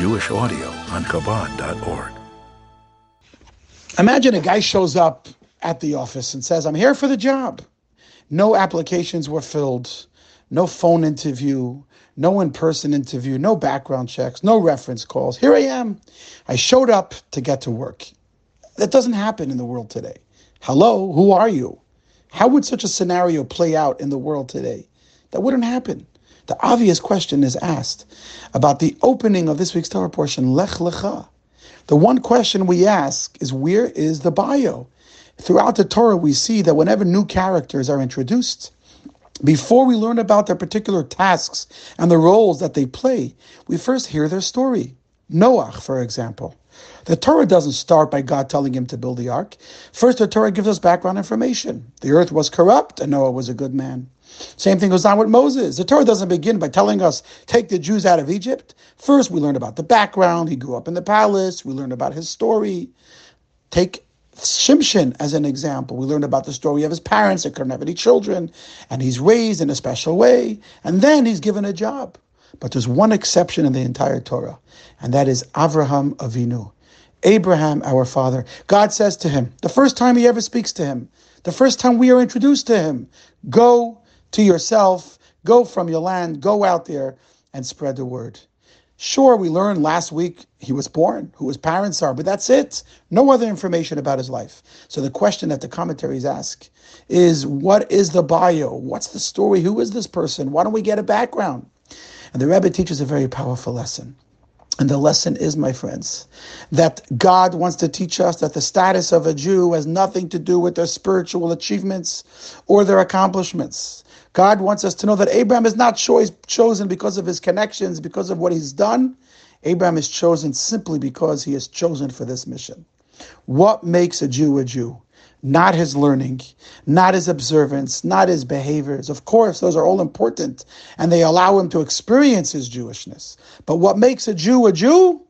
Jewish audio on Chabad.org. Imagine a guy shows up at the office and says, I'm here for the job. No applications were filled, no phone interview, no in person interview, no background checks, no reference calls. Here I am. I showed up to get to work. That doesn't happen in the world today. Hello, who are you? How would such a scenario play out in the world today? That wouldn't happen. The obvious question is asked about the opening of this week's Torah portion, Lech Lecha. The one question we ask is where is the bio? Throughout the Torah, we see that whenever new characters are introduced, before we learn about their particular tasks and the roles that they play, we first hear their story. Noach, for example. The Torah doesn't start by God telling him to build the ark. First, the Torah gives us background information. The earth was corrupt and Noah was a good man. Same thing goes on with Moses. The Torah doesn't begin by telling us, take the Jews out of Egypt. First, we learn about the background. He grew up in the palace. We learn about his story. Take Shimshon as an example. We learn about the story of his parents that couldn't have any children, and he's raised in a special way, and then he's given a job. But there's one exception in the entire Torah, and that is Avraham Avinu. Abraham, our father. God says to him, the first time he ever speaks to him, the first time we are introduced to him, go to yourself, go from your land, go out there and spread the word. Sure, we learned last week he was born, who his parents are, but that's it. No other information about his life. So the question that the commentaries ask is what is the bio? What's the story? Who is this person? Why don't we get a background? And the Rebbe teaches a very powerful lesson. And the lesson is, my friends, that God wants to teach us that the status of a Jew has nothing to do with their spiritual achievements or their accomplishments. God wants us to know that Abraham is not chosen because of his connections, because of what he's done. Abraham is chosen simply because he is chosen for this mission. What makes a Jew a Jew? Not his learning, not his observance, not his behaviors. Of course, those are all important and they allow him to experience his Jewishness. But what makes a Jew a Jew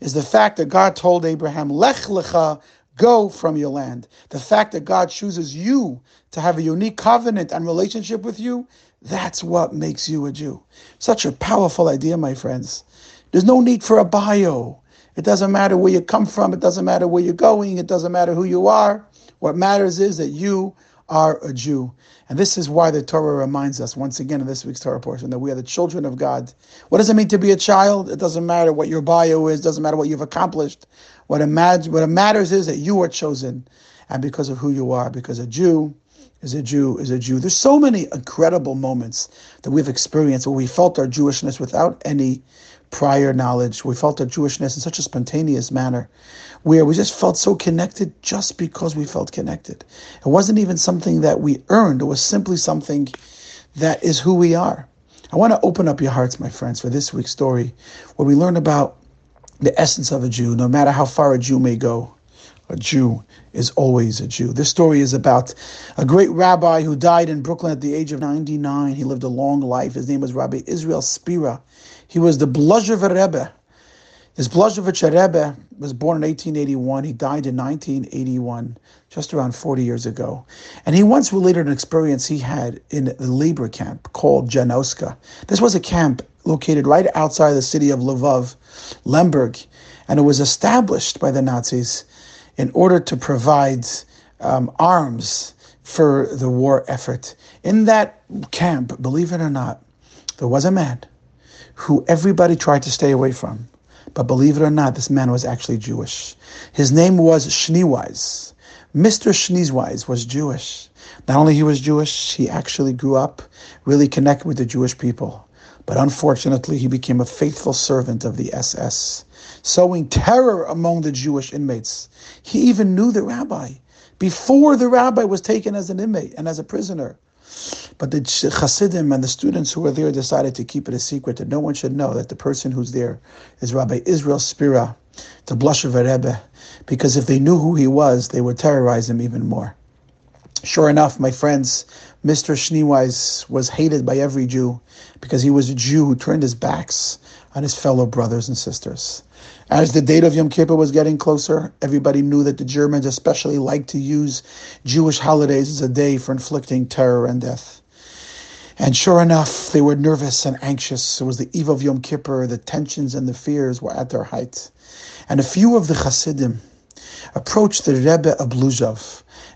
is the fact that God told Abraham, Lech lecha, go from your land. The fact that God chooses you to have a unique covenant and relationship with you, that's what makes you a Jew. Such a powerful idea, my friends. There's no need for a bio. It doesn't matter where you come from. It doesn't matter where you're going. It doesn't matter who you are. What matters is that you are a Jew. And this is why the Torah reminds us, once again in this week's Torah portion, that we are the children of God. What does it mean to be a child? It doesn't matter what your bio is, doesn't matter what you've accomplished. What, imag- what matters is that you are chosen, and because of who you are, because a Jew is a Jew is a Jew. There's so many incredible moments that we've experienced where we felt our Jewishness without any prior knowledge. We felt our Jewishness in such a spontaneous manner where we just felt so connected just because we felt connected. It wasn't even something that we earned, it was simply something that is who we are. I want to open up your hearts, my friends, for this week's story where we learn about the essence of a Jew, no matter how far a Jew may go. A Jew is always a Jew. This story is about a great rabbi who died in Brooklyn at the age of 99. He lived a long life. His name was Rabbi Israel Spira. He was the Blazhever Rebbe. This Blazhever Rebbe was born in 1881. He died in 1981, just around 40 years ago. And he once related an experience he had in the labor camp called Janowska. This was a camp located right outside the city of Lvov, Lemberg, and it was established by the Nazis in order to provide um, arms for the war effort. In that camp, believe it or not, there was a man who everybody tried to stay away from. But believe it or not, this man was actually Jewish. His name was Schneeweiss. Mr. Schneeweiss was Jewish. Not only he was Jewish, he actually grew up really connected with the Jewish people. But unfortunately, he became a faithful servant of the SS sowing terror among the Jewish inmates. He even knew the rabbi before the rabbi was taken as an inmate and as a prisoner. But the Hasidim and the students who were there decided to keep it a secret that no one should know that the person who's there is Rabbi Israel Spira, the Blazhever Rebbe, because if they knew who he was, they would terrorize him even more. Sure enough, my friends, Mr. Schneeweiss was hated by every Jew because he was a Jew who turned his backs on his fellow brothers and sisters. As the date of Yom Kippur was getting closer, everybody knew that the Germans especially liked to use Jewish holidays as a day for inflicting terror and death. And sure enough, they were nervous and anxious. It was the eve of Yom Kippur. The tensions and the fears were at their height. And a few of the Hasidim approached the Rebbe of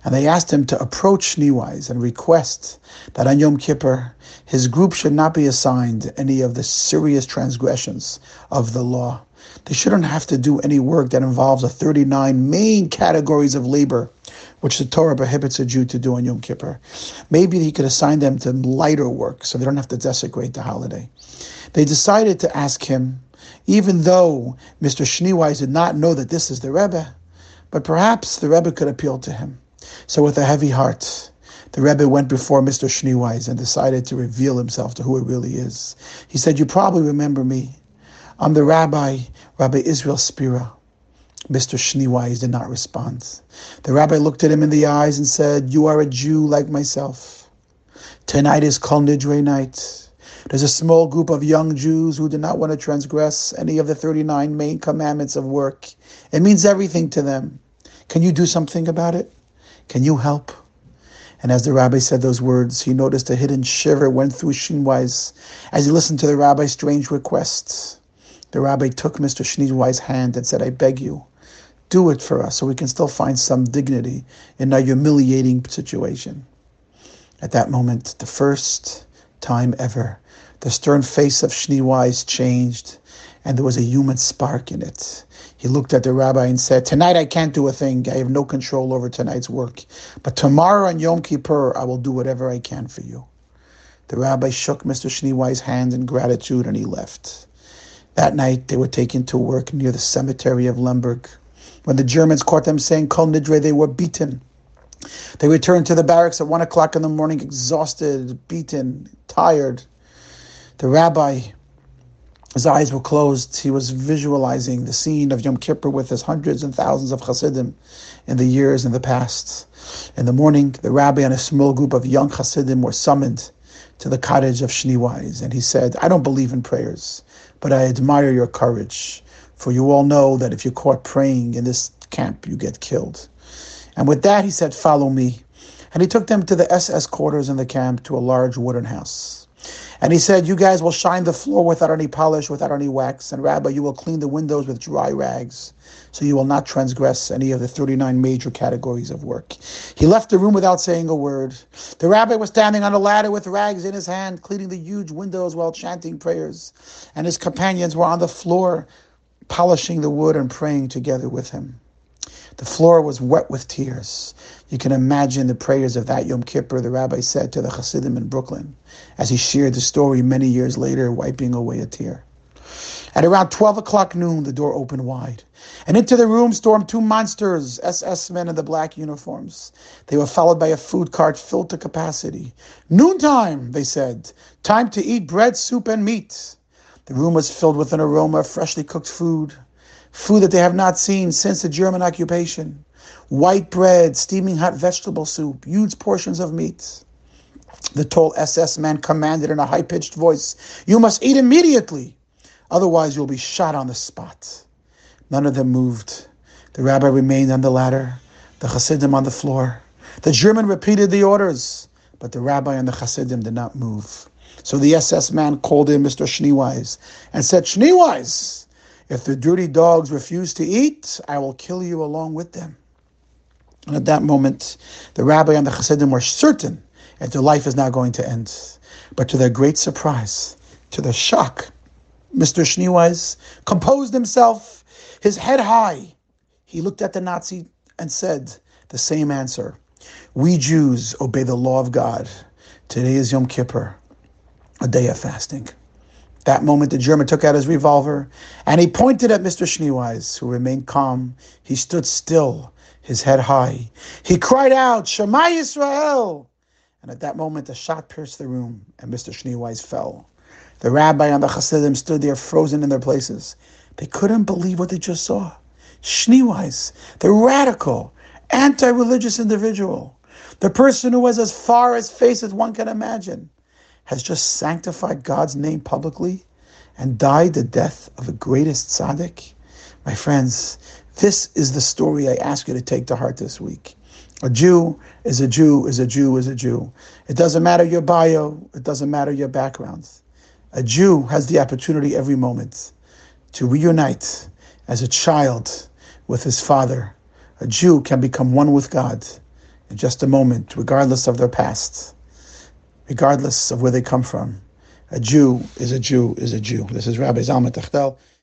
and they asked him to approach Schneeweiss and request that on Yom Kippur, his group should not be assigned any of the serious transgressions of the law. They shouldn't have to do any work that involves the 39 main categories of labor which the Torah prohibits a Jew to do on Yom Kippur. Maybe he could assign them to lighter work so they don't have to desecrate the holiday. They decided to ask him, even though Mr. Schneeweiss did not know that this is the Rebbe, but perhaps the Rebbe could appeal to him. So with a heavy heart, the Rebbe went before Mr. Schneeweiss and decided to reveal himself to who he really is. He said, You probably remember me. I'm the rabbi, Rabbi Israel Spira. Mr. Schneeweiss did not respond. The rabbi looked at him in the eyes and said, You are a Jew like myself. Tonight is Kol Nidre night. There's a small group of young Jews who do not want to transgress any of the 39 main commandments of work. It means everything to them. Can you do something about it? Can you help? And as the rabbi said those words, he noticed a hidden shiver went through Schneeweiss as he listened to the rabbi's strange request. The rabbi took Mr. Schneeweiss' hand and said, I beg you, do it for us so we can still find some dignity in our humiliating situation. At that moment, the first time ever, the stern face of Schneeweiss changed and there was a human spark in it. He looked at the rabbi and said, Tonight I can't do a thing. I have no control over tonight's work. But tomorrow on Yom Kippur, I will do whatever I can for you. The rabbi shook Mr. Schneeweiss' hand in gratitude and he left. That night, they were taken to work near the cemetery of Lemberg. When the Germans caught them saying Kol Nidre, they were beaten. They returned to the barracks at one o'clock in the morning, exhausted, beaten, tired. The rabbi his eyes were closed. He was visualizing the scene of Yom Kippur with his hundreds and thousands of Hasidim in the years in the past. In the morning, the rabbi and a small group of young Hasidim were summoned to the cottage of Schneeweiss, and he said, I don't believe in prayers, but I admire your courage, for you all know that if you're caught praying in this camp, you get killed. And with that, he said, Follow me. And he took them to the SS quarters in the camp to a large wooden house. And he said, You guys will shine the floor without any polish, without any wax. And Rabbi, you will clean the windows with dry rags. So you will not transgress any of the 39 major categories of work. He left the room without saying a word. The rabbi was standing on a ladder with rags in his hand, cleaning the huge windows while chanting prayers. And his companions were on the floor, polishing the wood and praying together with him. The floor was wet with tears. You can imagine the prayers of that Yom Kippur the rabbi said to the Hasidim in Brooklyn as he shared the story many years later, wiping away a tear. At around 12 o'clock noon, the door opened wide, and into the room stormed two monsters, SS men in the black uniforms. They were followed by a food cart filled to capacity. Noontime, they said. Time to eat bread, soup, and meat. The room was filled with an aroma of freshly cooked food, food that they have not seen since the German occupation white bread, steaming hot vegetable soup, huge portions of meat. The tall SS man commanded in a high pitched voice, You must eat immediately, otherwise, you'll be shot on the spot. None of them moved. The rabbi remained on the ladder, the Hasidim on the floor. The German repeated the orders, but the rabbi and the Hasidim did not move. So the SS man called in Mr. Schneeweiss and said, Schneeweiss, if the dirty dogs refuse to eat, I will kill you along with them. And at that moment, the rabbi and the Hasidim were certain that their life is now going to end. But to their great surprise, to their shock, Mr. Schneeweiss composed himself, his head high. He looked at the Nazi and said the same answer. We Jews obey the law of God. Today is Yom Kippur, a day of fasting. That moment, the German took out his revolver and he pointed at Mr. Schneeweiss, who remained calm. He stood still his head high. He cried out, Shema Yisrael! And at that moment, a shot pierced the room, and Mr. Schneeweiss fell. The rabbi and the Hasidim stood there frozen in their places. They couldn't believe what they just saw. Schneeweiss, the radical, anti-religious individual, the person who was as far as face as one can imagine, has just sanctified God's name publicly and died the death of the greatest tzaddik. My friends, this is the story I ask you to take to heart this week. A Jew is a Jew, is a Jew, is a Jew. It doesn't matter your bio, it doesn't matter your background. A Jew has the opportunity every moment to reunite as a child with his father. A Jew can become one with God in just a moment, regardless of their past, regardless of where they come from. A Jew is a Jew is a Jew. This is Rabbi Zalman Tiechtel.